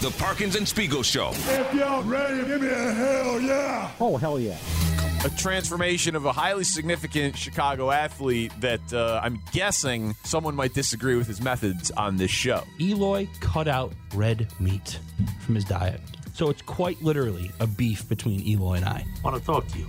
The Parkins and Spiegel Show. If y'all ready, give me a hell yeah. Oh, hell yeah. a transformation of a highly significant Chicago athlete that uh, I'm guessing someone might disagree with his methods on this show. Eloy cut out red meat from his diet. So it's quite literally a beef between Eloy and I. want to talk to you.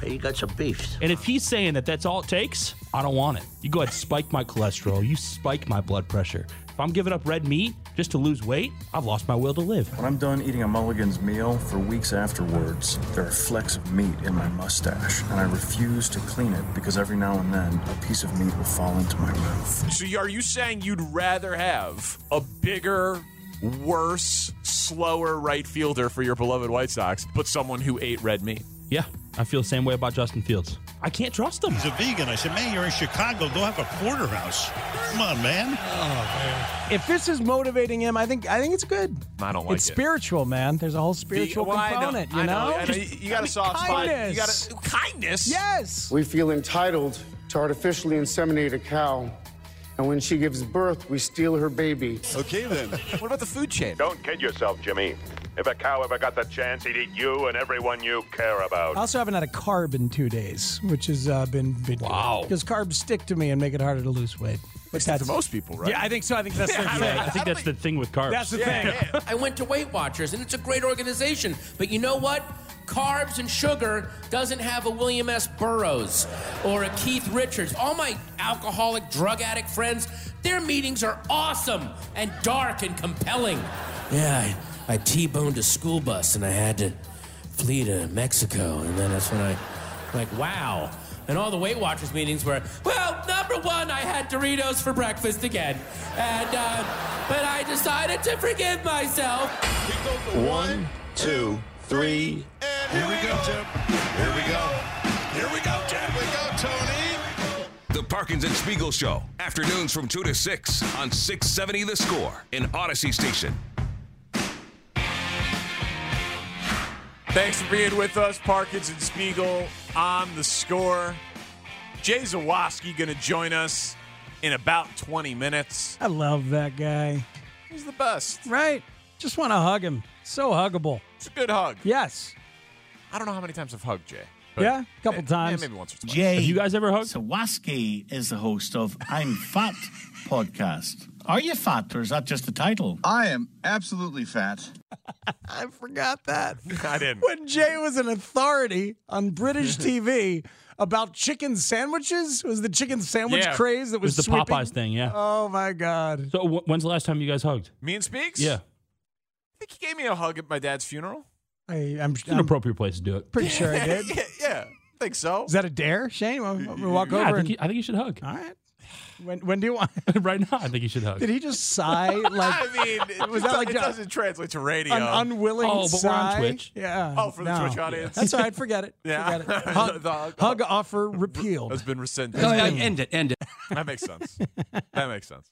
Hey, you got some beefs. And if he's saying that that's all it takes, I don't want it. You go ahead, spike my cholesterol, you spike my blood pressure. If I'm giving up red meat just to lose weight, I've lost my will to live. When I'm done eating a Mulligan's meal, for weeks afterwards, there are flecks of meat in my mustache, and I refuse to clean it because every now and then a piece of meat will fall into my mouth. So, are you saying you'd rather have a bigger, worse, slower right fielder for your beloved White Sox, but someone who ate red meat? Yeah, I feel the same way about Justin Fields. I can't trust him. He's a vegan. I said, man, you're in Chicago. Go have a porterhouse. Come on, oh, man. If this is motivating him, I think I think it's good. I don't like it's it. spiritual, man. There's a whole spiritual Well, I know- component, you know, know? I know. You- you got a Just soft spot. You kindness. got a kindness. Yes. We feel entitled to artificially inseminate a cow, and when she gives birth, we steal her baby. Okay then. What about the food chain? Don't kid yourself, Jimmy. If a cow ever got the chance, he'd eat you and everyone you care about. I also haven't had a carb in two days, which has uh, been, been Wow. Because carbs stick to me and make it harder to lose weight. But to most people, right? Yeah, I think so. I think that's the I, thing. I think that's the thing with carbs. That's the thing. I went to Weight Watchers, and it's a great organization. But you know what? Carbs and sugar doesn't have a William S. Burroughs or a Keith Richards. All my alcoholic, drug addict friends, their meetings are awesome and dark and compelling. Yeah, I, I T-boned a school bus, and I had to flee to Mexico, and then that's when I, like, wow. And all the Weight Watchers meetings were, well, number one, I had Doritos for breakfast again. And, uh, but I decided to forgive myself. One, two, three, and here, we go, Tim. Here we go. Here we go, Tim. Here we go, Tony. The Parkins and Spiegel Show. Afternoons from 2 to 6 on 670 The Score in Audacy Station. Thanks for being with us, Parkins and Spiegel on the score. Jay Zawaski going to join us in about 20 minutes. I love that guy. He's the best. Right? Just want to hug him. So huggable. It's a good hug. Yes. I don't know how many times I've hugged Jay. but Yeah, a couple may- times. Yeah, maybe once or twice. Jay Have you guys ever hugged? Zawaski is the host of I'm Fat podcast. Are you fat, or is that just the title? I am absolutely fat. I forgot that. I didn't. When Jay was an authority on British TV about chicken sandwiches, it was the chicken sandwich Yeah. craze that It was was, the sweeping- Popeyes thing, yeah. Oh my god. So wh- when's the last time you guys hugged? Me and Speaks? Yeah. I think he gave me a hug at my dad's funeral. I, I'm, It's an I'm appropriate place to do it. pretty sure I did. yeah, yeah, I think so. Is that a dare, Shane? Want me to walk Yeah, over I, think and you, I think you should hug. all right. When when do you want? right now, I think you should hug. Did he just sigh like I mean, it, Was that like it a- doesn't translate to radio. an unwilling Oh, but we're on sigh? Twitch. Yeah. Oh, for the no. Twitch audience? That's all right. Forget it. Yeah. Forget it. Hug, The hug- hug offer repealed. has been rescinded. Oh, end it, end it. That makes sense. That makes sense.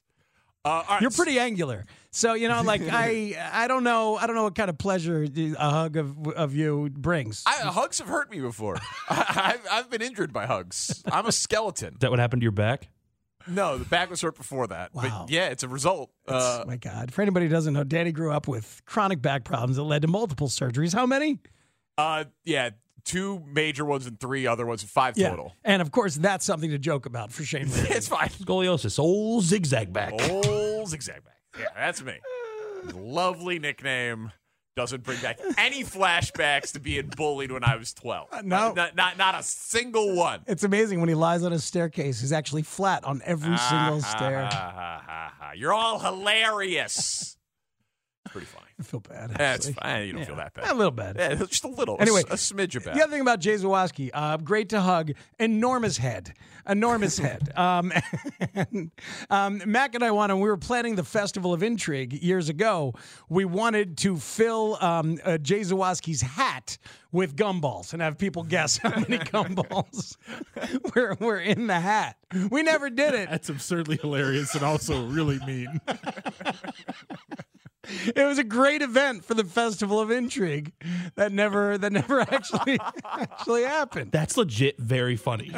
Uh, all right, You're pretty angular, so you know, like I, I don't know, I don't know what kind of pleasure a hug of of you brings. I, hugs have hurt me before. I, I've, I've been injured by hugs. I'm a skeleton. That what happened to your back? No, the back was hurt before that. Wow. But yeah, it's a result. Uh, oh my God! For anybody who doesn't know, Danny grew up with chronic back problems that led to multiple surgeries. How many? uh, yeah, two major ones and three other ones, five Yeah, total. and of course that's something to joke about for Shane. It's fine. Scoliosis, old zigzag back. Old zigzag back. Yeah, that's me. Lovely nickname. Doesn't bring back any flashbacks to being bullied when I was 12. no. Not, not, not a single one. It's amazing when he lies on a staircase. He's actually flat on every single Ah, stair. ha, ha, ha, ha. You're all hilarious. Pretty funny. I feel bad. That's actually. fine. You don't Yeah. feel that bad. A little bad. Yeah, just a little. a Anyway, s- a, smidge of bad. The other thing about Jay Zawaski, uh, great to hug, enormous head, enormous head. Um, and, um, Mac and I wanted, we were planning the Festival of Intrigue years ago, we wanted to fill um, uh, Jay Zawaski's hat with gumballs and have people guess how many gumballs were, were in the hat. We never did it. That's absurdly hilarious and also really mean. It was a great event for the Festival of Intrigue that never that never actually actually happened. That's legit very funny.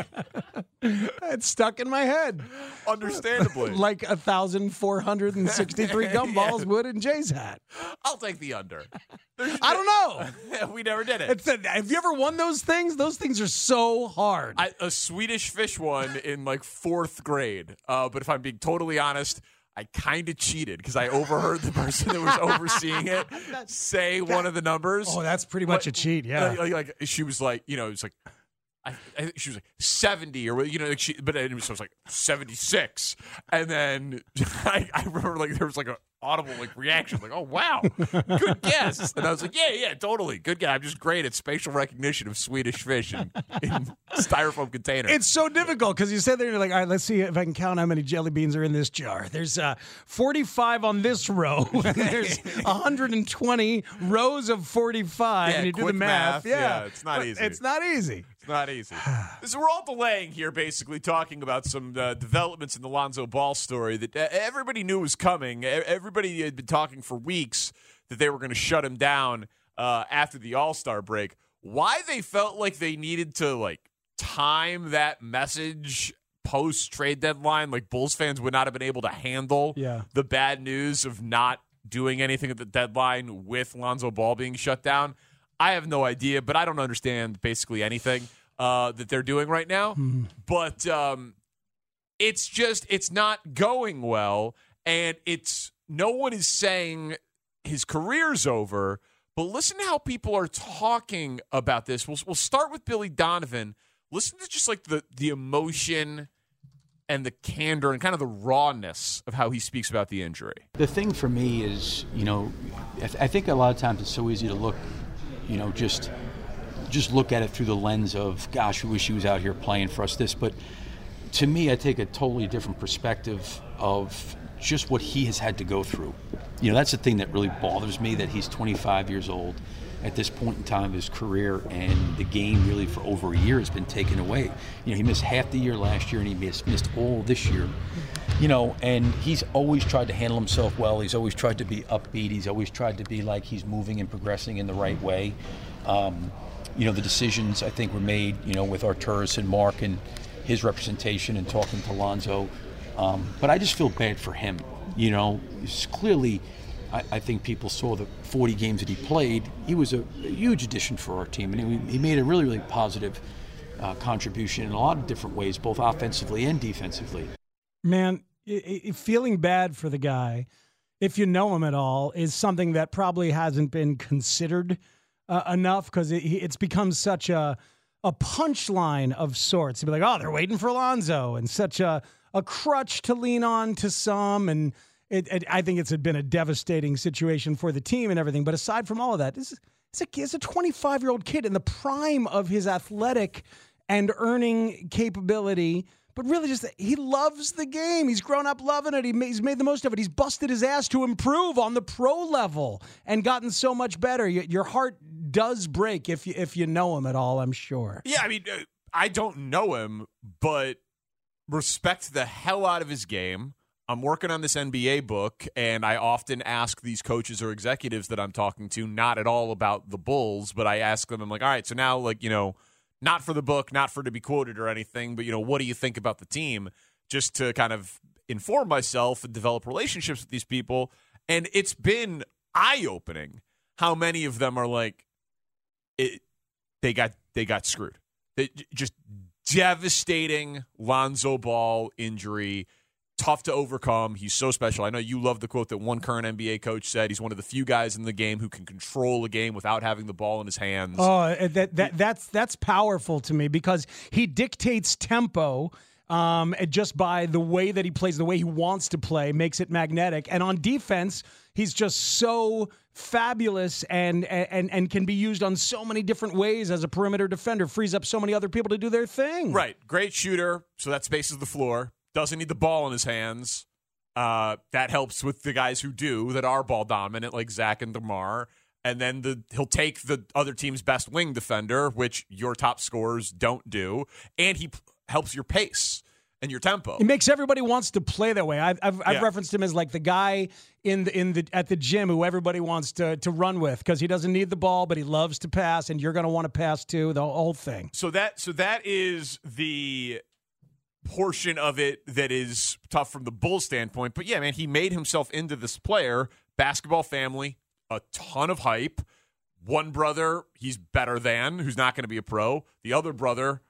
It's stuck in my head. Understandably. like a thousand four hundred and sixty-three gumballs would in Jay's hat. I'll take the under. I don't know. we never did it. It's a, have you ever won those things? Those things are so hard. I, a Swedish fish one in like fourth grade. Uh, but if I'm being totally honest, I kind of cheated because I overheard the person that was overseeing it say one of the numbers. oh, that's pretty much a cheat. Yeah. Like, like, like, she was like, you know, it's like. I, I think she was like seventy or you know, like she, but it was, so it was like seventy six, and then I, I remember like there was like a audible like reaction, like oh wow, good guess, and I was like yeah yeah totally good guy. I'm just great at spatial recognition of Swedish fish in, in styrofoam containers. It's so difficult because you sit there and you're like, all right, let's see if I can count how many jelly beans are in this jar. There's uh, 45 on this row, and there's 120 rows of 45, Yeah, and you do the math. math. Yeah, it's not But easy. It's not easy. It's not easy. so we're all delaying here, basically talking about some uh, developments in the Lonzo Ball story that uh, everybody knew was coming. Everybody had been talking for weeks that they were going to shut him down uh, after the All Star break. Why they felt like they needed to like time that message post trade deadline, like Bulls fans would not have been able to handle Yeah. the bad news of not doing anything at the deadline with Lonzo Ball being shut down. I have no idea, but I don't understand basically anything uh, that they're doing right now. But um, it's just it's not going well, and it's no one is saying his career's over. But listen to how people are talking about this. We'll, we'll start with Billy Donovan. Listen to just like the the emotion and the candor and kind of the rawness of how he speaks about the injury. The thing for me is, you know, I, th- I think a lot of times it's so easy to look, you know, just just look at it through the lens of, gosh, we wish he was out here playing for us. This, but to me, I take a totally different perspective of just what he has had to go through. You know, that's the thing that really bothers me that he's 25 years old at this point in time of his career, and the game really for over a year has been taken away. You know, he missed half the year last year, and he missed, missed all this year. You know, and he's always tried to handle himself well. He's always tried to be upbeat. He's always tried to be like he's moving and progressing in the right way. Um, you know, the decisions I think were made, you know, with Arturas and Marc and his representation and talking to Lonzo. Um, but I just feel bad for him. You know, it's clearly, I, I think people saw the 40 games that he played. He was a, a huge addition for our team, and he, he made a really, really positive uh, contribution in a lot of different ways, both offensively and defensively. Man, feeling bad for the guy, if you know him at all, is something that probably hasn't been considered uh, enough because it, it's become such a a punchline of sorts. To be like, oh, they're waiting for Alonzo, and such a a crutch to lean on to some, and I think it's been a devastating situation for the team and everything. But aside from all of that, this is it's a 25 year old kid in the prime of his athletic and earning capability. But really, just he loves the game. He's grown up loving it. He he's made the most of it. He's busted his ass to improve on the pro level and gotten so much better. Your heart does break if you if you know him at all. I'm sure. Yeah, I mean, uh, I don't know him, but respect the hell out of his game. I'm working on this NBA book, and I often ask these coaches or executives that I'm talking to not at all about the Bulls, but I ask them, I'm like, all right, so now, like, you know, not for the book, not for to be quoted or anything, but, you know, what do you think about the team? Just to kind of inform myself and develop relationships with these people. And it's been eye opening how many of them are like, it, they got they got screwed. They, just devastating Lonzo Ball injury, tough to overcome. He's so special. I know you love the quote that one current NBA coach said. He's one of the few guys in the game who can control a game without having the ball in his hands. Oh, uh, that, that that's that's powerful to me because he dictates tempo. Um, just by the way that he plays, the way he wants to play, makes it magnetic. And on defense, he's just so fabulous and and and can be used on so many different ways as a perimeter defender. Frees up so many other people to do their thing. Right, great shooter, so that spaces the floor. Doesn't need the ball in his hands. Uh, that helps with the guys who do that are ball dominant, like Zach and DeMar. And then the he'll take the other team's best wing defender, which your top scorers don't do, and he p- helps your pace and your tempo. It makes everybody wants to play that way. I've, I've, I've Yeah. referenced him as like the guy in the in the at the gym who everybody wants to to run with because he doesn't need the ball, but he loves to pass, and you're going to want to pass too. The whole thing. So that so that is the portion of it that is tough from the Bulls standpoint. But yeah, man, he made himself into this player, basketball family, a ton of hype. One brother, he's better than, who's not going to be a pro. The other brother,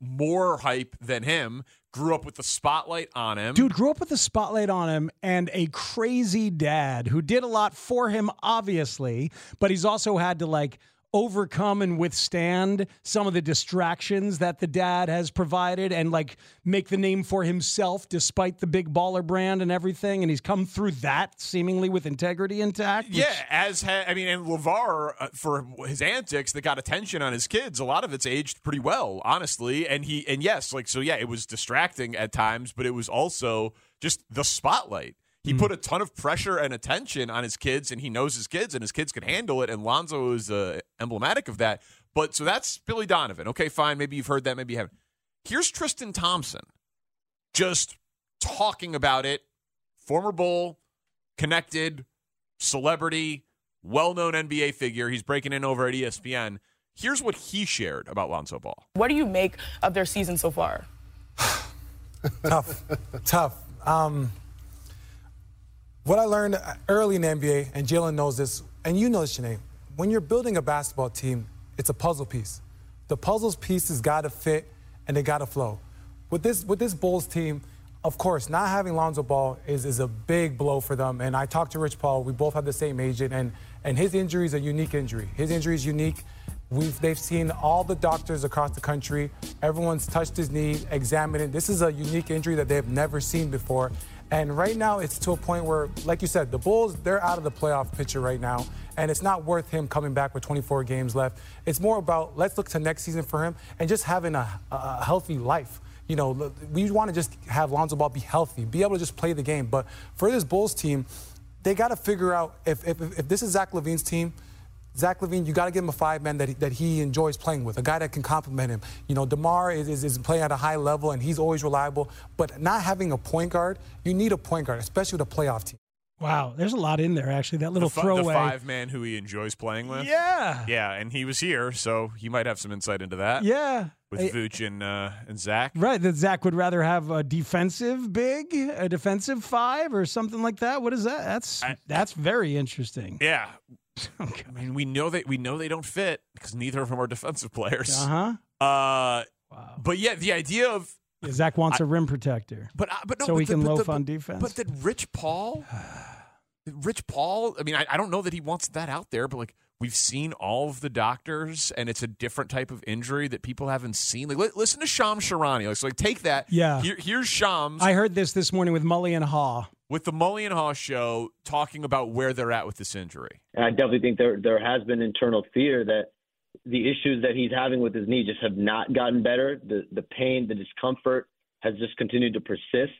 more hype than him, grew up with the spotlight on him. Dude grew up with the spotlight on him and a crazy dad who did a lot for him, obviously, but he's also had to like overcome and withstand some of the distractions that the dad has provided and like make the name for himself despite the big baller brand and everything and he's come through that seemingly with integrity intact which- Yeah, as ha- I mean, and LaVar uh, for his antics that got attention on his kids. A lot of it's aged pretty well, honestly. And he and yes, like so, yeah, it was distracting at times, but it was also just the spotlight. He put a ton of pressure and attention on his kids, and he knows his kids, and his kids can handle it. And Lonzo is uh, emblematic of that. But so that's Billy Donovan. Okay, fine. Maybe you've heard that. Maybe you haven't. Here's Tristan Thompson, just talking about it. Former Bull, connected, celebrity, well known NBA figure. He's breaking in over at ESPN. Here's what he shared about Lonzo Ball. What do you make of their season so far? tough, tough. Um, what I learned early in the NBA, and Jalen knows this, and you know this, Sinead, when you're building a basketball team, it's a puzzle piece. The puzzle piece has got to fit and they got to flow. With this, with this Bulls team, of course, not having Lonzo Ball is, is a big blow for them. And I talked to Rich Paul. We both have the same agent, and, and his injury is a unique injury. His injury is unique. We've, they've seen all the doctors across the country. Everyone's touched his knee, examined it. This is a unique injury that they've never seen before. And right now, it's to a point where, like you said, the Bulls, they're out of the playoff picture right now. And it's not worth him coming back with 24 games left. It's more about let's look to next season for him and just having a, a healthy life. You know, we want to just have Lonzo Ball be healthy, be able to just play the game. But for this Bulls team, they got to figure out if, if, if this is Zach LaVine's team, Zach LaVine, you got to give him a five man that he, that he enjoys playing with, a guy that can complement him. You know, DeMar is, is, is playing at a high level and he's always reliable, but not having a point guard, you need a point guard, especially with a playoff team. wow there's a lot in there actually that little the, fi- throwaway the five man who he enjoys playing with. Yeah. Yeah, and he was here, so he might have some insight into that. yeah With Hey, Vooch and, uh, and Zach. Right, that Zach would rather have a defensive big, a defensive five, or something like that. What is that? That's that's very interesting. Yeah. I mean, we know that we know they don't fit because neither of them are defensive players. Uh-huh. Uh But yeah, the idea of Yeah, Zach wants a rim protector, but uh, but no, so but he the- can loaf the- on defense. But that Rich Paul, Rich Paul. I mean, I, I don't know that he wants that out there, but like we've seen all of the doctors, and it's a different type of injury that people haven't seen. Like, li- listen to Shams Charania. Like, so like take that. Yeah. Here, here's Shams I heard this this morning with Mully and Haugh. With the Mully and Haugh show talking about where they're at with this injury. And I definitely think there there has been internal fear that the issues that he's having with his knee just have not gotten better. The the pain, the discomfort has just continued to persist.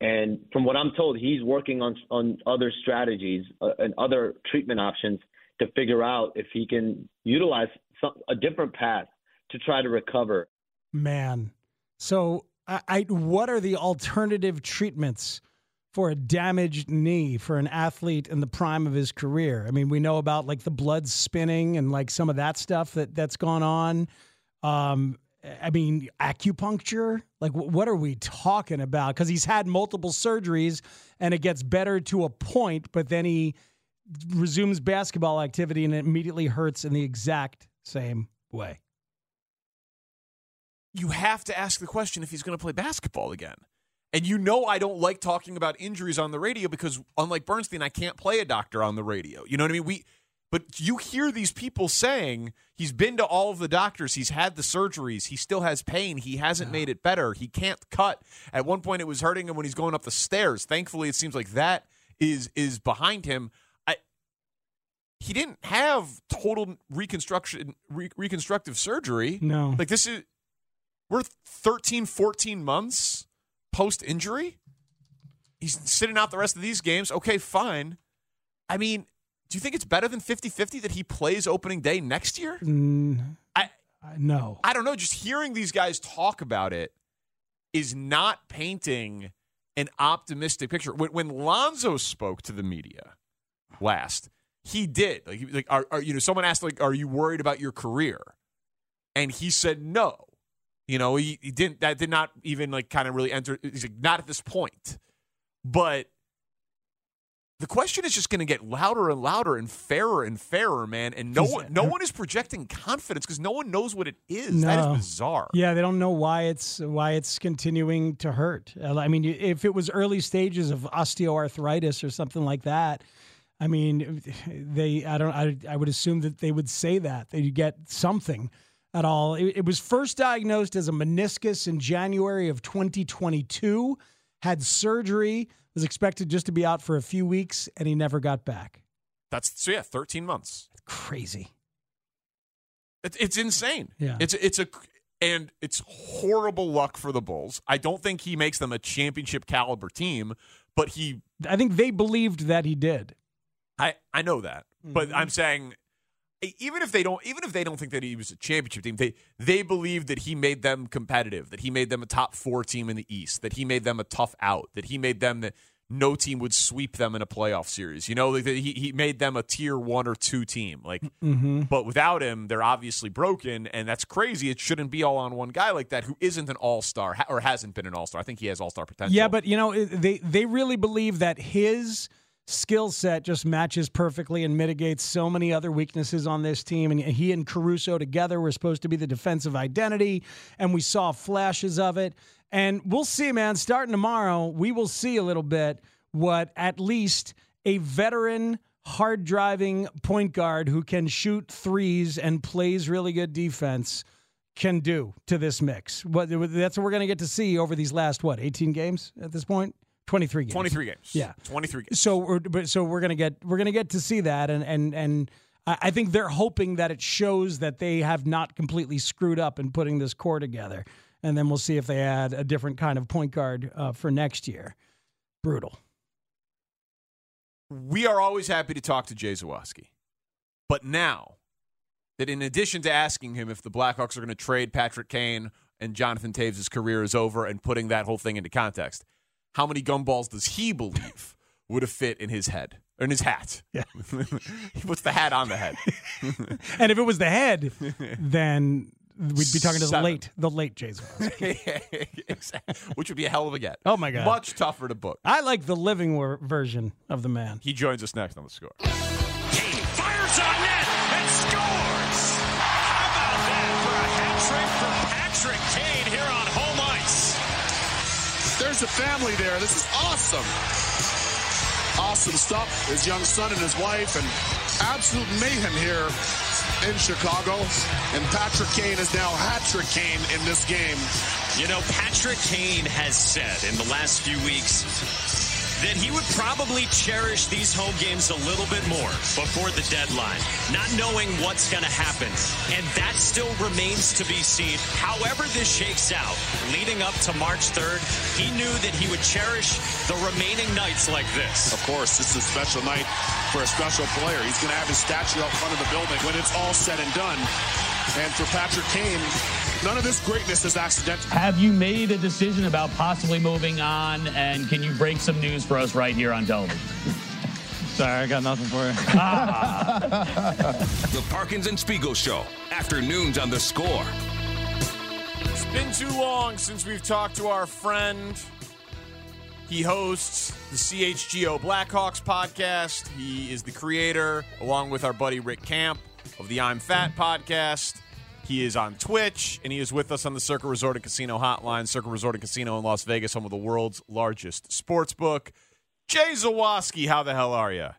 And from what I'm told, he's working on on other strategies uh, and other treatment options to figure out if he can utilize some, a different path to try to recover. Man, so I, I what are the alternative treatments for a damaged knee for an athlete in the prime of his career? I mean, we know about like the blood spinning and like some of that stuff that that's gone on. Um, I mean, acupuncture. Like, wh- what are we talking about? Because he's had multiple surgeries and it gets better to a point, but then he resumes basketball activity and it immediately hurts in the exact same way. you have to ask the question if he's going to play basketball again. And you know I don't like talking about injuries on the radio because unlike Bernstein, I can't play a doctor on the radio. You know what I mean? We but you hear these people saying he's been to all of the doctors, he's had the surgeries, he still has pain, he hasn't made it better, he can't cut. At one point it was hurting him when he's going up the stairs. Thankfully it seems like that is is behind him. I he didn't have total reconstruction re- reconstructive surgery. No. Like this is we're 13 14 months post injury. He's sitting out the rest of these games. Okay, fine. I mean, do you think it's better than 50-50 that he plays opening day next year? Mm, I no. I don't know, just hearing these guys talk about it is not painting an optimistic picture. When, when Lonzo spoke to the media last, he did. Like, like are, are you know, someone asked like, "Are you worried about your career?" And he said, "No." You know, he, he didn't. That did not even like kind of really enter. He's like not at this point, but the question is just going to get louder and louder and fairer and fairer, man. And no one, no one is projecting confidence because no one knows what it is. No. That is bizarre. Yeah, they don't know why it's why it's continuing to hurt. Uh, I mean, if it was early stages of osteoarthritis or something like that, I mean, they I don't I, I would assume that they would say that they'd get something at all. It, it was first diagnosed as a meniscus in January of 2022. Had surgery, was expected just to be out for a few weeks, and he never got back. That's so yeah, thirteen months. Crazy. It's, it's insane. Yeah. It's it's a and it's horrible luck for the Bulls. I don't think he makes them a championship caliber team, but he I think they believed that he did. I I know that. Mm-hmm. But I'm saying even if they don't even if they don't think that he was a championship team, they they believe that he made them competitive, that he made them a top 4 team in the East, that he made them a tough out, that he made them that no team would sweep them in a playoff series. You know, like he he made them a tier 1 or 2 team. Like Mm-hmm. but without him, they're obviously broken, and that's crazy. It shouldn't be all on one guy like that who isn't an all star or hasn't been an all star. I think he has all star potential. Yeah, but you know they they really believe that his skill set just matches perfectly and mitigates so many other weaknesses on this team. And he and Caruso together were supposed to be the defensive identity, and we saw flashes of it. And we'll see, man. Starting tomorrow, we will see a little bit what at least a veteran. Hard driving point guard who can shoot threes and plays really good defense can do to this mix. That's what we're going to get to see over these last what 18 games at this point. 23 games. 23 games. Yeah. 23 games. So we're but so we're gonna get we're gonna get to see that and and and I I think they're hoping that it shows that they have not completely screwed up in putting this core together, and then we'll see if they add a different kind of point guard uh, for next year. Brutal. we are always happy to talk to Jay Zawaski. But now that in addition to asking him if the Blackhawks are going to trade Patrick Kane and Jonathan Toews' career is over and putting that whole thing into context, how many gumballs does he believe would have fit in his head? Or in his hat. Yeah. he puts the hat on the head. And if it was the head, then we'd be talking to the late the late Jason. Exactly. Which would be a hell of a get. Oh my god. Much tougher to book. I like the living version of the man. He joins us next on the score. There's a family there. This is awesome. Awesome stuff. His young son and his wife, and absolute mayhem here in Chicago. And Patrick Kane is now hat-trick Kane in this game. You know, Patrick Kane has said in the last few weeks that he would probably cherish these home games a little bit more before the deadline, not knowing what's going to happen. And that still remains to be seen. However, this shakes out, leading up to March 3rd, he knew that he would cherish the remaining nights like this. Of course, this is a special night for a special player. He's going to have his statue up front of the building when it's all said and done. And for Patrick Kane, none of this greatness is accidental. Have you made a decision about possibly moving on? And can you break some news for us right here on television? Sorry, I got nothing for you. Ah. The Parkins and Spiegel Show. Afternoons on the score. It's been too long since we've talked to our friend. He hosts the CHGO Blackhawks podcast. He is the creator, along with our buddy Rick Camp, of the I'm Fat podcast. He is on Twitch, and he is with us on the Circa Resort and Casino hotline. Circa Resort and Casino in Las Vegas, home of the world's largest sports book. Jay Zawaski, how the hell are you?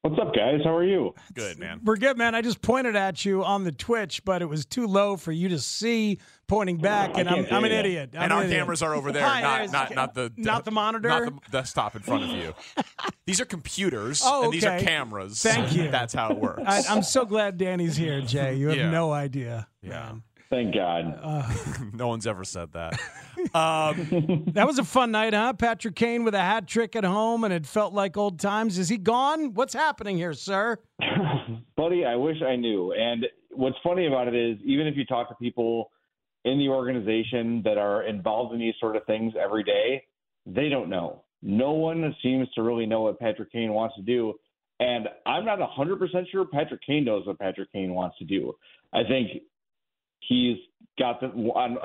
What's up, guys? How are you? Good, man. We're good, man. I just pointed at you on the Twitch, but it was too low for you to see pointing back, and I I'm, I'm an idiot. I'm and an our idiot. cameras are over there, Hi, not not not the not the monitor? not the desktop in front of you. these are computers, Oh, and these are cameras. Thank you. That's how it works. I, I'm so glad Danny's here, Jay. You have Yeah. no idea. Yeah. Thank God. Uh, no one's ever said that. Um, that was a fun night, huh? Patrick Kane with a hat trick at home, and it felt like old times. Is he gone? What's happening here, sir? Buddy, I wish I knew. And what's funny about it is, even if you talk to people in the organization that are involved in these sort of things every day, they don't know. No one seems to really know what Patrick Kane wants to do. And I'm not 100% sure Patrick Kane knows what Patrick Kane wants to do. I think he's got the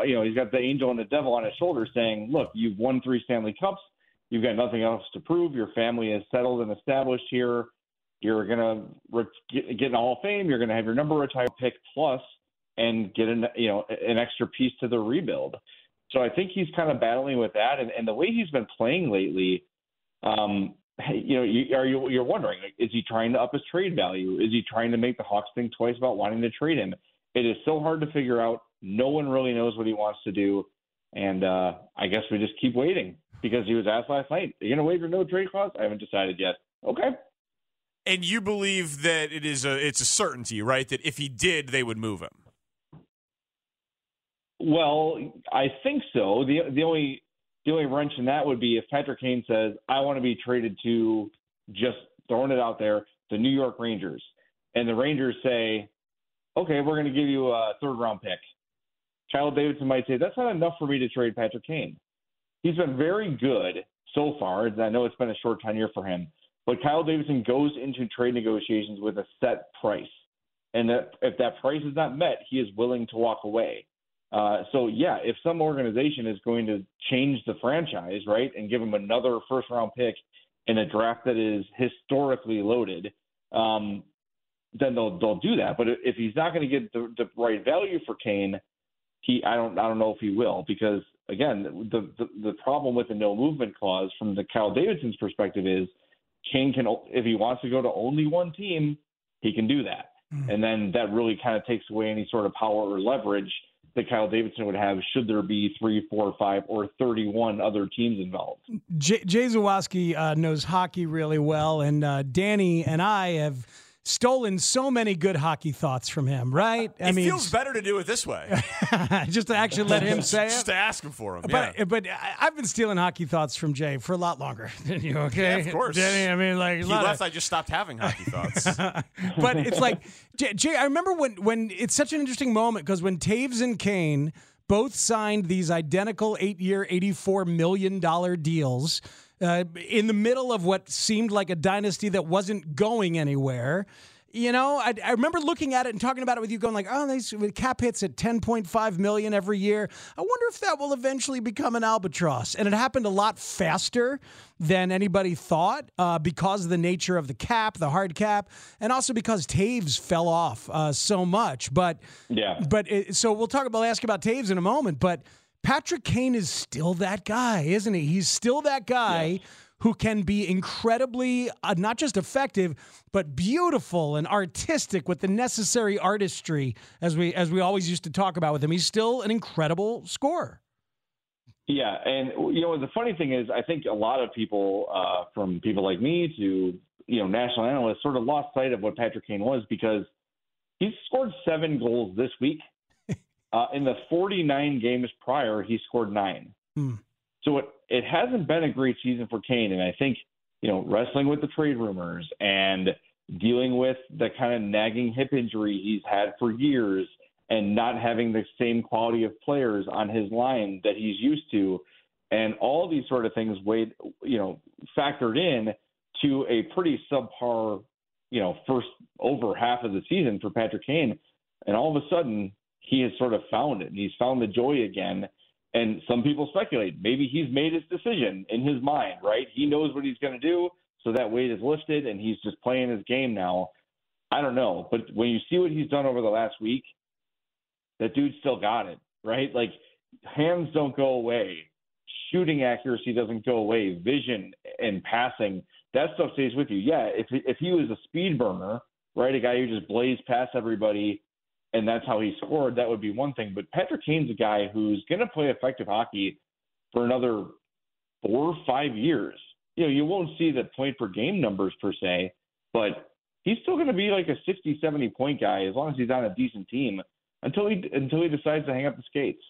you know he's got the angel and the devil on his shoulder saying, "Look, you've won three Stanley Cups. You've got nothing else to prove. Your family is settled and established here. You're gonna re- get, get in the Hall of Fame. You're gonna have your number retired pick plus, and get an you know an extra piece to the rebuild." So I think he's kind of battling with that, and, and the way he's been playing lately, um, you know, you, are you you're wondering, like, is he trying to up his trade value? Is he trying to make the Hawks think twice about wanting to trade him? It is so hard to figure out. No one really knows what he wants to do, and uh, I guess we just keep waiting because he was asked last night, "Are you going to waive your no trade clause?" I haven't decided yet. Okay. And you believe that it is a it's a certainty, right? That if he did, they would move him. Well, I think so. the The only the only wrench in that would be if Patrick Kane says, "I want to be traded to," just throwing it out there, the New York Rangers, and the Rangers say, "Okay, we're going to give you a third round pick." Kyle Davidson might say, "That's not enough for me to trade Patrick Kane." He's been very good so far. And I know it's been a short tenure for him, but Kyle Davidson goes into trade negotiations with a set price, and if that price is not met, he is willing to walk away. Uh, so yeah, if some organization is going to change the franchise, right, and give him another first round pick in a draft that is historically loaded, um, then they'll they'll do that. But if he's not going to get the, the right value for Kane, he I don't I don't know if he will because again the, the the problem with the no movement clause from the Kyle Davidson's perspective is Kane can if he wants to go to only one team, he can do that, mm-hmm. and then that really kind of takes away any sort of power or leverage that Kyle Davidson would have should there be three, four, five, or 31 other teams involved. Jay, Jay Zawaski uh, knows hockey really well, and uh, Danny and I have stolen so many good hockey thoughts from him, right? I mean it mean, feels better to do it this way. just to actually let him say it. Just to ask him for him. But yeah. but I've been stealing hockey thoughts from Jay for a lot longer than you. Okay, yeah, of course. Danny, I mean, like he left. Of... I just stopped having hockey thoughts. but it's like Jay, Jay. I remember when when it's such an interesting moment because when Toews and Kane both signed these identical eight-year, eighty-four million dollar deals uh, in the middle of what seemed like a dynasty that wasn't going anywhere. You know, I, I, remember looking at it and talking about it with you, going like, "Oh, these cap hits at 10.5 million every year. I wonder if that will eventually become an albatross." And it happened a lot faster than anybody thought uh, because of the nature of the cap, the hard cap, and also because Toews fell off uh, so much. But yeah, but it, so we'll talk about ask about Toews in a moment, but. Patrick Kane is still that guy, isn't he? He's still that guy yes. who can be incredibly uh, not just effective, but beautiful and artistic with the necessary artistry, as we as we always used to talk about with him. He's still an incredible scorer. Yeah, and you know the funny thing is, I think a lot of people, uh, from people like me to you know national analysts, sort of lost sight of what Patrick Kane was because he's scored seven goals this week uh, in the 49 games prior, he scored nine. Hmm. So it, it hasn't been a great season for Kane. And I think, you know, wrestling with the trade rumors and dealing with the kind of nagging hip injury he's had for years and not having the same quality of players on his line that he's used to. And all these sort of things weighed, you know, factored in to a pretty subpar, you know, first over half of the season for Patrick Kane. And all of a sudden, he has sort of found it and he's found the joy again. And some people speculate maybe he's made his decision in his mind, right? He knows what he's going to do, so that weight is lifted and he's just playing his game now. I don't know, but when you see what he's done over the last week, that dude still got it, right? Like hands don't go away, shooting accuracy doesn't go away, vision and passing that stuff stays with you. Yeah, if if he was a speed burner, right, a guy who just blazed past everybody and that's how he scored, that would be one thing. But Patrick Kane's a guy who's going to play effective hockey for another four or five years. You know, you won't see the point per game numbers per se, but he's still going to be like a 60, 70 point guy as long as he's on a decent team until he until he decides to hang up the skates.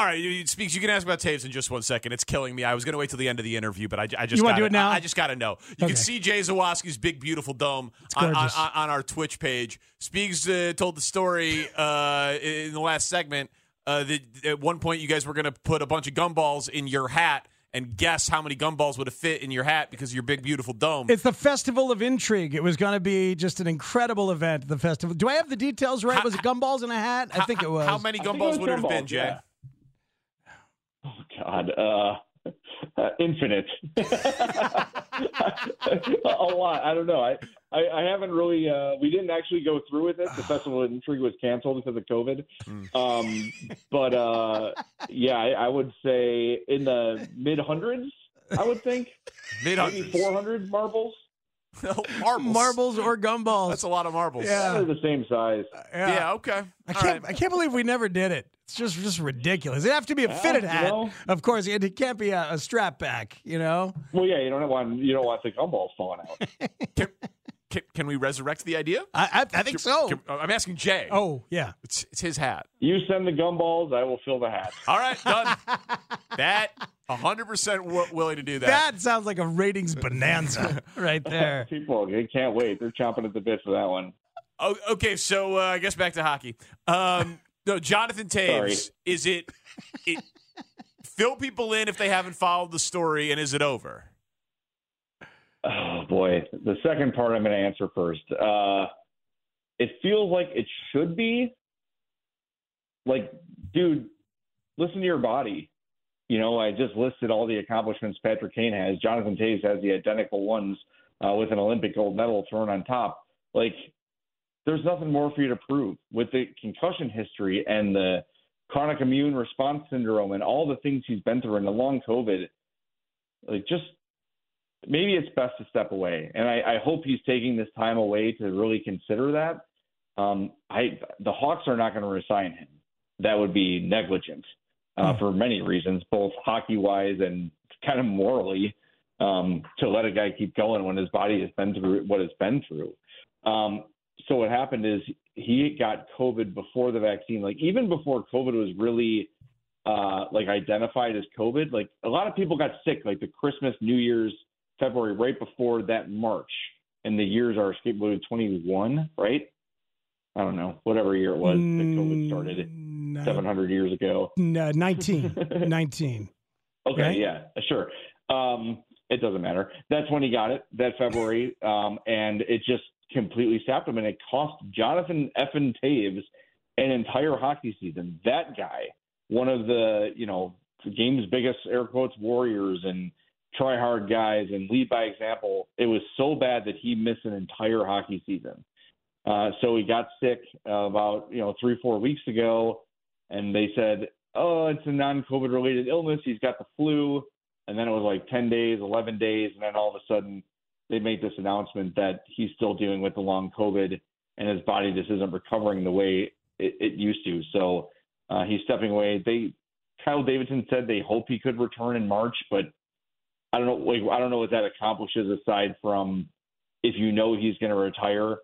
All right, speaks. You can ask about Toews in just one second. It's killing me. I was going to wait till the end of the interview, but I, I just you want to do it now. I, I just got to know. You okay. can see Jay Zawaski's big, beautiful dome on, on, on, our Twitch page. Speaks uh, told the story uh, in the last segment uh, that at one point you guys were going to put a bunch of gumballs in your hat and guess how many gumballs would have fit in your hat because of your big, beautiful dome. It's the Festival of Intrigue. It was going to be just an incredible event. The festival. Do I have the details right? was it gumballs in a hat? I think it was. How many gumballs would it have been, Jay? Oh God, uh, uh, infinite. a lot. I don't know. I, I, I haven't really. Uh, we didn't actually go through with it. The festival of intrigue was canceled because of COVID. Um, but uh, yeah, I, I would say in the mid hundreds. I would think mid maybe four hundred marbles. marbles, marbles or gumballs. That's a lot of marbles. Yeah. They're the same size. Yeah. okay. I can't. I can't believe we never did it. It's just just ridiculous. It have to be a Yeah, fitted you hat, know. of course. It, it can't be a, a strap back. You know. Well, yeah, you don't want you don't want the gumballs falling out. Can, can we resurrect the idea? I I, I think so. Can- I'm asking Jay. Oh yeah. It's, it's his hat. You send the gumballs, I will fill the hat. All right, done. that 100% w- willing to do that. That sounds like a ratings bonanza right there. People, they can't wait. They're chomping at the bit for that one. Oh, okay, so uh, I guess back to hockey. Um, no, Jonathan Toews. Sorry. Is it, it fill people in if they haven't followed the story, and is it over? Oh boy, the second part I'm going to answer first. Uh, it feels like it should be. Like, dude, listen to your body. You know, I just listed all the accomplishments Patrick Kane has. Jonathan Toews has the identical ones uh, with an Olympic gold medal thrown on top. Like, there's nothing more for you to prove with the concussion history and the chronic immune response syndrome and all the things he's been through and the long COVID. Like, just maybe it's best to step away. And I, I hope he's taking this time away to really consider that. Um, I the Hawks are not going to resign him. That would be negligent uh, for many reasons, both hockey wise and kind of morally. Um, to let a guy keep going when his body has been through what it's been through. Um, so what happened is he got COVID before the vaccine. Like even before COVID was really uh, like identified as COVID, like a lot of people got sick, like the Christmas, New Year's, February, right before that March, and the years are skateboarded 21, right? I don't know, whatever year it was that COVID started, 700 years ago. No, 19. 19. Okay, Right? yeah, sure. Um, it doesn't matter. That's when he got it, that February, um, and it just completely sapped him, and it cost Jonathan effin Toews an entire hockey season. That guy, one of the you know game's biggest air quotes warriors and try hard guys and lead by example. It was so bad that he missed an entire hockey season. Uh, so he got sick uh, about you know three four weeks ago, and they said, "Oh, it's a non-COVID related illness. He's got the flu." And then it was like ten days, eleven days, and then all of a sudden they make this announcement that he's still dealing with the long COVID, and his body just isn't recovering the way it, it used to. So uh, he's stepping away. They Kyle Davidson said they hope he could return in March, but I don't know. Like, I don't know what that accomplishes aside from if you know he's going to retire,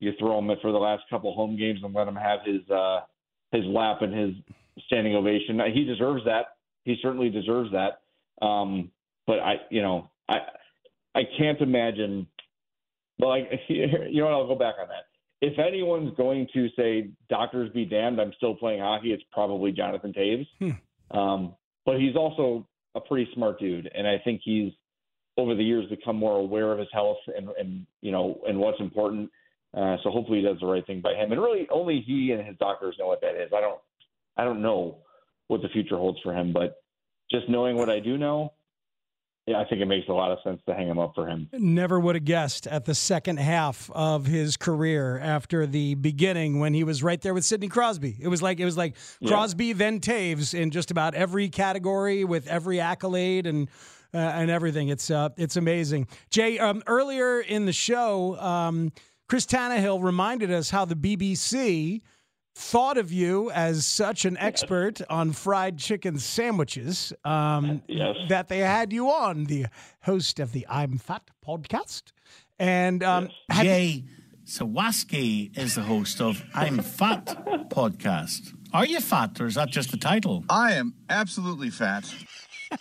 you throw him for the last couple home games and let him have his uh, his lap and his standing ovation. He deserves that. He certainly deserves that. Um, but I, you know, I I can't imagine. Well, I, you know what? I'll go back on that. If anyone's going to say "doctors be damned," I'm still playing hockey. It's probably Jonathan Toews. Um, but he's also a pretty smart dude, and I think he's over the years become more aware of his health and and you know and what's important. Uh, so hopefully he does the right thing by him. And really, only he and his doctors know what that is. I don't I don't know what the future holds for him, but just knowing what I do know, yeah, I think it makes a lot of sense to hang him up for him. Never would have guessed at the second half of his career after the beginning when he was right there with Sidney Crosby. It was like it was like Yeah. Crosby then Toews in just about every category with every accolade and uh, and everything. It's uh, it's amazing. Jay, um, earlier in the show, um, Chris Tannehill reminded us how the BBC thought of you as such an expert on fried chicken sandwiches um, that they had you on, the host of the I'm Fat podcast. And um, have you- Jay Zawaski is the host of I'm Fat podcast. Are you fat or is that just the title? I am absolutely fat.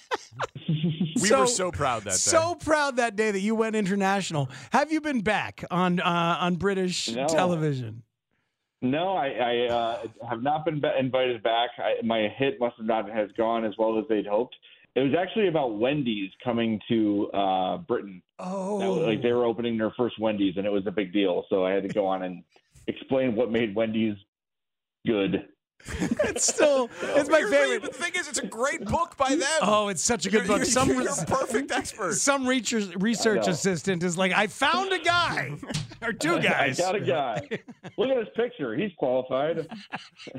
We were so proud that day. So proud that day that you went international. Have you been back on uh, on British No. television? No, I, I uh, have not been invited back. I, my hit must have not has gone as well as they'd hoped. It was actually about Wendy's coming to uh, Britain. Oh, was, like they were opening their first Wendy's, and it was a big deal. So I had to go on and explain what made Wendy's good. it's still it's my You're favorite. but the thing is, it's a great book by them. Oh, it's such a good You're- book. Some you're a perfect expert. Some research research assistant is like, I found a guy or two guys. I got a guy. Look at his picture. He's qualified.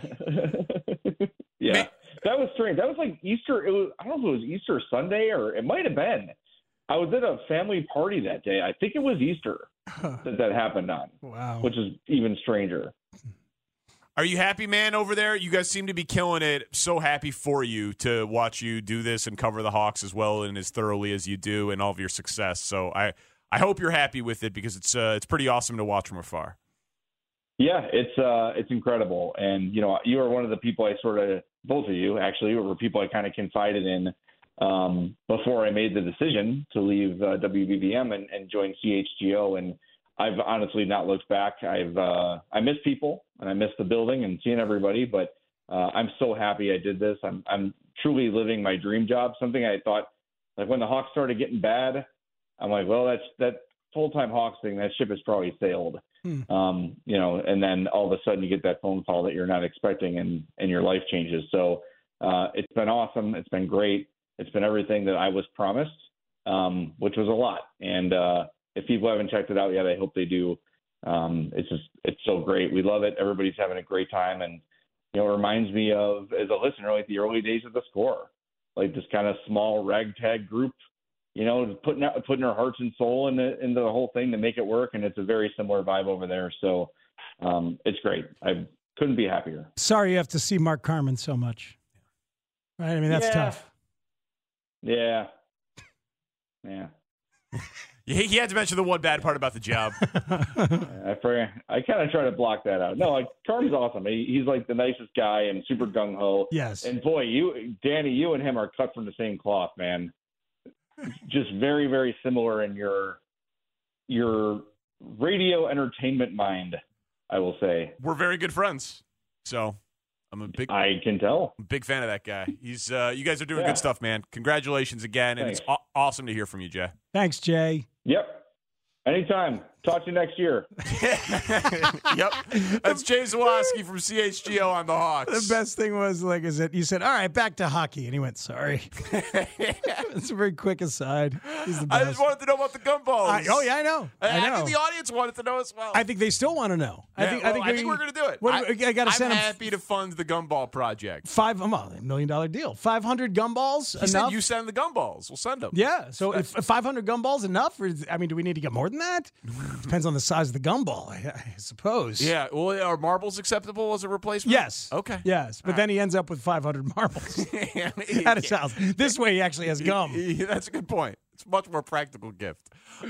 yeah, that was strange. That was like Easter. It was. I don't know if it was Easter Sunday or it might have been. I was at a family party that day. I think it was Easter that that happened on. Wow. Which is even stranger. Are you happy, man, over there? You guys seem to be killing it. So happy for you to watch you do this and cover the Hawks as well and as thoroughly as you do, and all of your success. So I, I hope you're happy with it because it's uh, it's pretty awesome to watch from afar. Yeah, it's uh, it's incredible, and you know, you are one of the people I sort of, both of you actually, were people I kind of confided in um, before I made the decision to leave uh, WBBM and, and join CHGO, and I've honestly not looked back. I've uh, I miss people and I miss the building and seeing everybody, but uh, I'm so happy I did this. I'm I'm truly living my dream job. Something I thought, like when the Hawks started getting bad, I'm like, well, that's that full time Hawks thing. That ship has probably sailed um, you know, and then all of a sudden you get that phone call that you're not expecting, and and your life changes. So uh, it's been awesome. It's been great. It's been everything that I was promised, um, which was a lot. And uh, if people haven't checked it out yet, I hope they do. Um, it's just it's so great. We love it. Everybody's having a great time, and you know, it reminds me of as a listener like the early days of the score, like this kind of small ragtag group you know, putting out, putting our hearts and soul into into the whole thing to make it work, and it's a very similar vibe over there. So um, it's great. I couldn't be happier. Sorry you have to see Mark Carman so much. Right? I mean, that's Yeah. tough. Yeah, yeah. He, he had to mention the one bad part about the job. I I kind of try to block that out. No, like Carm's awesome. He, he's like the nicest guy and super gung ho. Yes. And boy, you, Danny, you and him are cut from the same cloth, man. Just very, very similar in your your radio entertainment mind. I will say. We're very good friends, so I'm a big. I can tell. Big fan of that guy. He's. Uh, you guys are doing Yeah. good stuff, man. Congratulations again, and it's aw- awesome to hear from you, Jay. Thanks, Jay. Yep. Anytime. Talk to you next year. yep. That's James Zawaski from CHGO on the Hawks. The best thing was like, is that you said, "All right, back to hockey," and he went, "Sorry." it's a very quick aside. He's the I just wanted to know about the gumballs. I- oh yeah, I know. I, I, know. think the audience wanted to know as well. I think they still want to know. I think. well, I think, I think we're going to do it. What, I, I, got to I'm send him happy to fund the gumball project. five. Um, well, a million dollar deal. Five hundred gumballs. He enough. said you send the gumballs. We'll send them. Yeah. So if, if 500 gumballs enough, or I mean, do we need to get more than that? Depends on the size of the gumball, I, I suppose. Yeah. Well, are marbles acceptable as a replacement? Yes. Okay. Yes. But then he ends up with 500 marbles at his house. This way, he actually has gum. Yeah, that's a good point. It's a much more practical gift.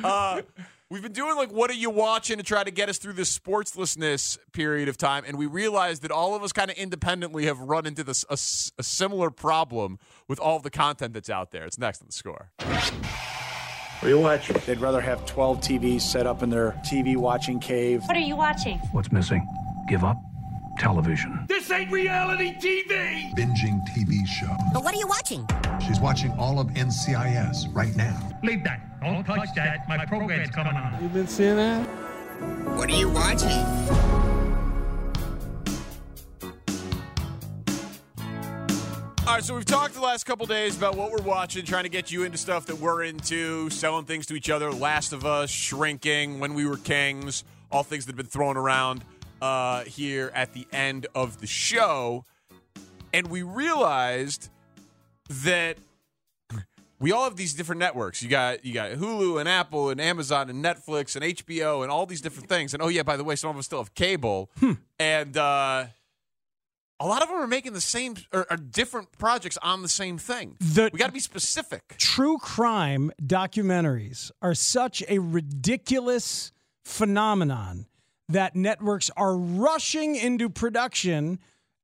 Uh, we've been doing like, what are you watching to try to get us through this sportslessness period of time, and we realized that all of us kind of independently have run into this a similar problem with all the content that's out there. It's next on the score. What are you watching? They'd rather have 12 TVs set up in their TV watching cave. What are you watching? What's missing? Give up? Television. This ain't reality TV! binging TV show. But what are you watching? She's watching all of NCIS right now. Leave that. Don't touch that. My program's coming on. You've been seeing that? What are you watching? Right, so we've talked the last couple days about what we're watching, trying to get you into stuff that we're into, selling things to each other, Last of Us, Shrinking, When We Were Kings, all things that have been thrown around uh, here at the end of the show. And we realized that we all have these different networks. You got you got Hulu and Apple and Amazon and Netflix and HBO and all these different things. And oh yeah, by the way, some of us still have cable. And uh, a lot of them are making the same or, or different projects on the same thing. The- we got to be specific. True crime documentaries are such a ridiculous phenomenon that networks are rushing into production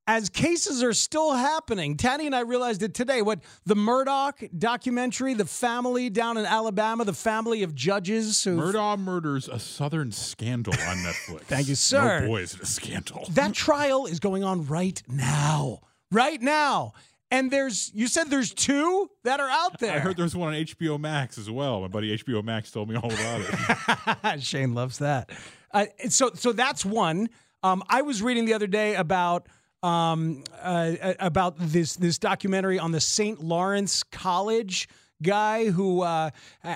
as cases are still happening. Tanny and I realized it today. What the Murdaugh documentary, the family down in Alabama, the family of judges who Murdaugh murders a Southern scandal on Netflix. Thank you, sir. No boy, is it a scandal. That trial is going on right now. Right now. And there's you said there's two that are out there. I heard there's one on HBO Max as well. My buddy HBO Max told me all about it. Shane loves that. Uh, so so that's one. Um, I was reading the other day about um, uh, about this this documentary on the St. Lawrence College guy who uh,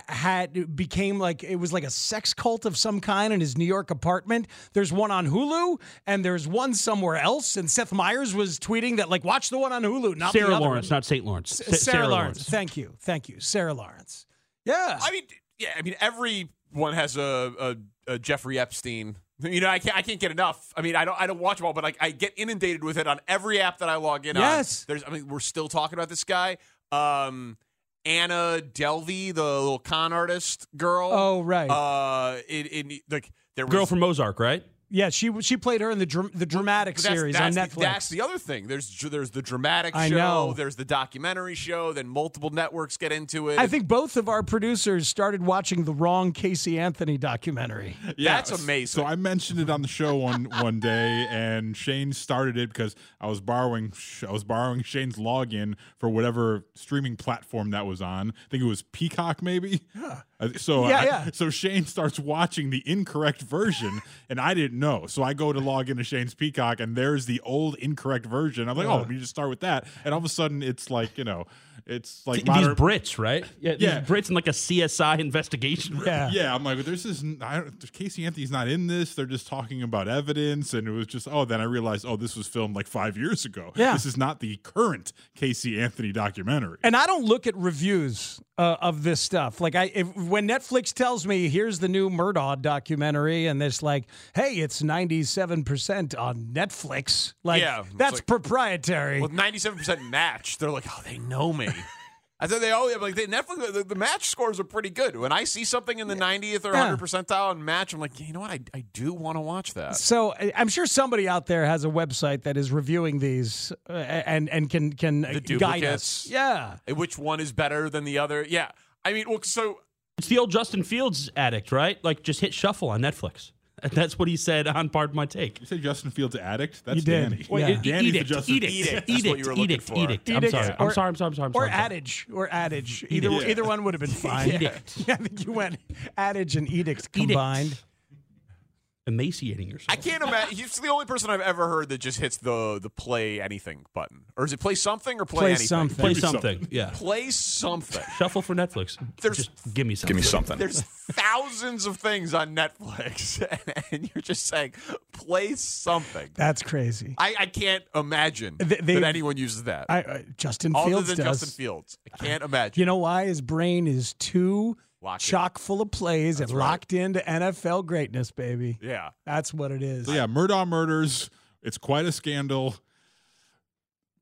had became like it was like a sex cult of some kind in his New York apartment. There's one on Hulu and there's one somewhere else. And Seth Meyers was tweeting that like watch the one on Hulu, not the Sarah other Lawrence, one. not St. Lawrence. S- Sarah, Lawrence. Thank you, thank you, Sarah Lawrence. Yeah, I mean, yeah, I mean, everyone has a, a, a Jeffrey Epstein. You know, I can't, I can't get enough. I mean, I don't, I don't watch them all, but like, I get inundated with it on every app that I log in Yes. on. There's, I mean, we're still talking about this guy, um, Anna Delvey, the little con artist girl. Oh, right. Uh, in, in like there was Girl from Ozark, right? Yeah, she she played her in the dr- the dramatic that's- series that's on the- Netflix. that's the other thing. There's there's the dramatic I show. know. There's the documentary show. Then multiple networks get into it. I think both of our producers started watching the wrong Casey Anthony documentary. Yeah, That's amazing. So I mentioned it on the show one one day, and Shane started it because I was borrowing I was borrowing Shane's login for whatever streaming platform that was on. I think it was Peacock, maybe. Uh, So Yeah, I- yeah. So Shane starts watching the incorrect version, and I didn't know. So I go to log into Shane's Peacock, and there's the old incorrect version. I'm like, oh, let me just start with that. And all of a sudden, it's like you know, it's like These modern- Brits, right? Yeah, these Yeah. Brits in like a CSI investigation. room. yeah. I'm like, there's this is I don't, Casey Anthony's not in this. They're just talking about evidence, and it was just oh. Then I realized oh, this was filmed like five years ago. Yeah. this is not the current Casey Anthony documentary. And I don't look at reviews uh, of this stuff. Like I, if, when Netflix tells me here's the new Murdaugh documentary, and it's like, hey, it's ninety seven percent on Netflix. Like Yeah, that's like- proprietary. with 97% match, they're like, oh, they know me. I thought they always like they, Netflix. The, the match scores are pretty good. When I see something in the 90th or Yeah. 100 percentile on match, I'm like, you know what? I, I do want to watch that. So I'm sure somebody out there has a website that is reviewing these uh, and and can can The guide us. Yeah. Which one is better than the other? Yeah. I mean, well, so It's the old Justin Fields addict, right? Like just hit shuffle on Netflix. That's what he said on Pardon My Take. You say Justin Fields addict? That's You did. Danny. Well, Yeah. Danny's edict, the Justin edict, Fields. Edict. That's what edict, you were looking edict, for. edict. I'm Edict. sorry. I'm Or- sorry. I'm sorry. I'm sorry. I'm Or sorry. Adage, or adage. Either Edict. either one would have been fine. Edict. I think you went adage and edict combined. Emaciating yourself. I can't imagine. He's the only person I've ever heard that just hits the the play anything button, or is it play something or play, Play anything? something. Play something. something. Yeah. Play something. Shuffle for Netflix. There's- just give me something. Give me something. There's thousands of things on Netflix, and you're just saying, play something. That's crazy. I, I can't imagine They- they- that anyone uses that. I, I Justin Other Fields than does. Justin Fields. I can't imagine. You know why? His brain is too Locked in. chock full of plays and right. locked into NFL greatness, baby. Yeah. That's what it is. So yeah, Murdaugh murders. It's quite a scandal.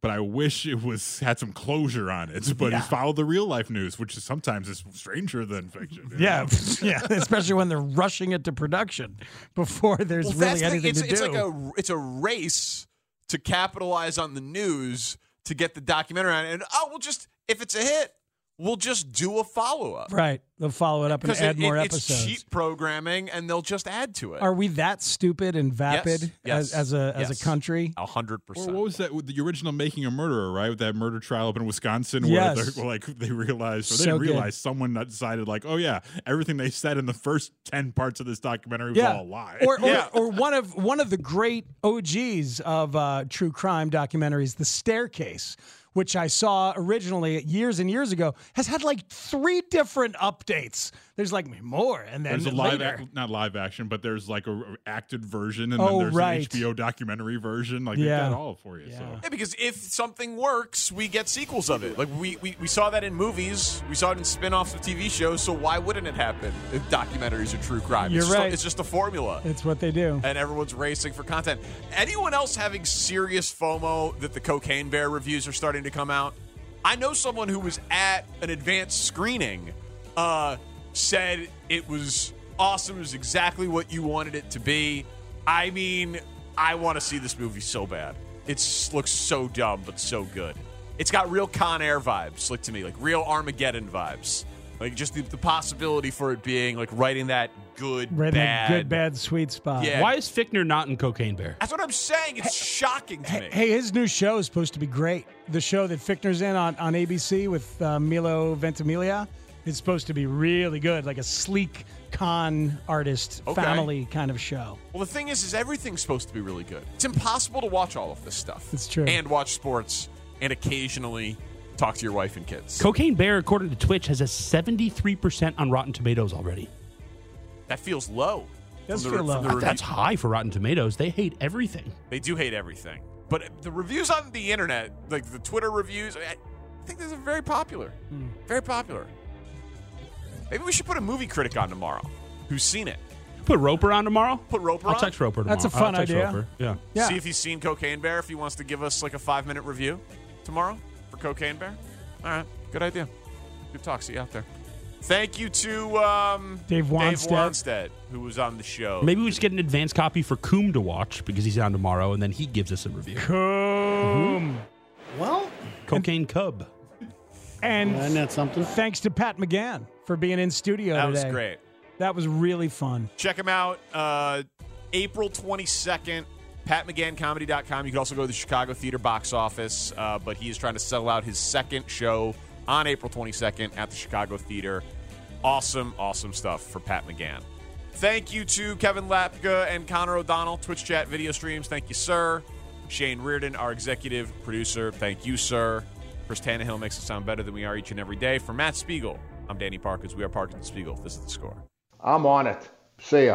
But I wish it was had some closure on it. But Yeah. he's followed the real life news, which is sometimes is stranger than fiction. Yeah, know? yeah, especially when they're rushing it to production before there's Well, really that's the anything It's, to it's do. like a it's a race to capitalize on the news to get the documentary on. And oh, we'll just if it's a hit, we'll just do a follow up right. They'll follow it up and add it, more it- episodes. it's cheap programming, and they'll just add to it. Are we that stupid and vapid Yes, as, as a as a country? A hundred Or percent. what was that? The original Making a Murderer, right? With that murder trial up in Wisconsin, where Yes. they're like they realized, or they So didn't good. someone decided, like, oh yeah, everything they said in the first ten parts of this documentary was all a lie. Or, or, or one of one of the great OGs of uh, true crime documentaries, The Staircase, which I saw originally years and years ago, has had like three different updates. There's like more, and then there's a live, later. ac- not live action, but there's like a a acted version, and Oh, then there's right. an HBO documentary version. Like Yeah. they've got all for you. So Yeah, because if something works, we get sequels of it. Like we, we, we saw that in movies, we saw it in spin-offs of TV shows. So why wouldn't it happen if documentaries are true crime? You're it's just a- right. it's just a formula. It's what they do. and everyone's racing for content. Anyone else having serious FOMO that the Cocaine Bear reviews are starting to come out? I know someone who was at an advanced screening, uh, said it was awesome, it was exactly what you wanted it to be. I mean, I want to see this movie so bad. It looks so dumb, but so good. It's got real Con Air vibes, like to me, like real Armageddon vibes. Like just the, the possibility for it being like writing that good Right bad. good, bad, sweet spot. Yeah. Why is Fichtner not in Cocaine Bear? That's what I'm saying. It's shocking to me. Hey, his new show is supposed to be great. The show that Fichtner's in on, on ABC with uh, Milo Ventimiglia is supposed to be really good, like a sleek con artist Okay. family kind of show. Well, the thing is, is everything's supposed to be really good. It's impossible to watch all of this stuff. It's true. And watch sports and occasionally talk to your wife and kids. Cocaine Bear, according to Twitch, has a 73% on Rotten Tomatoes already. That feels low. Does from the, feel low. the That's high for Rotten Tomatoes. They hate everything. They do hate everything. But the reviews on the internet, like the Twitter reviews, I I think these are very popular. Hmm. Very popular. Maybe we should put a movie critic on tomorrow who's seen it. Put Roper on tomorrow. Put Roper I'll on. text Roper tomorrow. That's a fun I'll text idea. Roper. Yeah. Yeah. See if he's seen Cocaine Bear. If he wants to give us like a five minute review tomorrow for Cocaine Bear. All right, good idea. Good talk. See you out there. Thank you to um, Dave Wannstedt. Wannstedt, who was on the show. Maybe we just get an advance copy for Coom to watch because he's on tomorrow, and then he gives us a review. Coom. Well, Cocaine Cub. And Isn't that something? thanks to Pat McGann for being in studio that today. was great. That was really fun. Check him out. Uh, April 22nd, patmcganncomedy.com. You can also go to the Chicago Theater box office, uh, but he is trying to sell out his second show on April 22nd at the Chicago Theater. Awesome, awesome stuff for Pat McGann. Thank you to Kevin Lapka and Connor O'Donnell, Twitch chat video streams. Thank you, sir. Shane Reardon, our executive producer. Thank you, sir. Chris Tannehill makes us sound better than we are each and every day. For Matt Spiegel, I'm Danny Parkins. We are Parkins Spiegel. This is the score. I'm on it. See ya.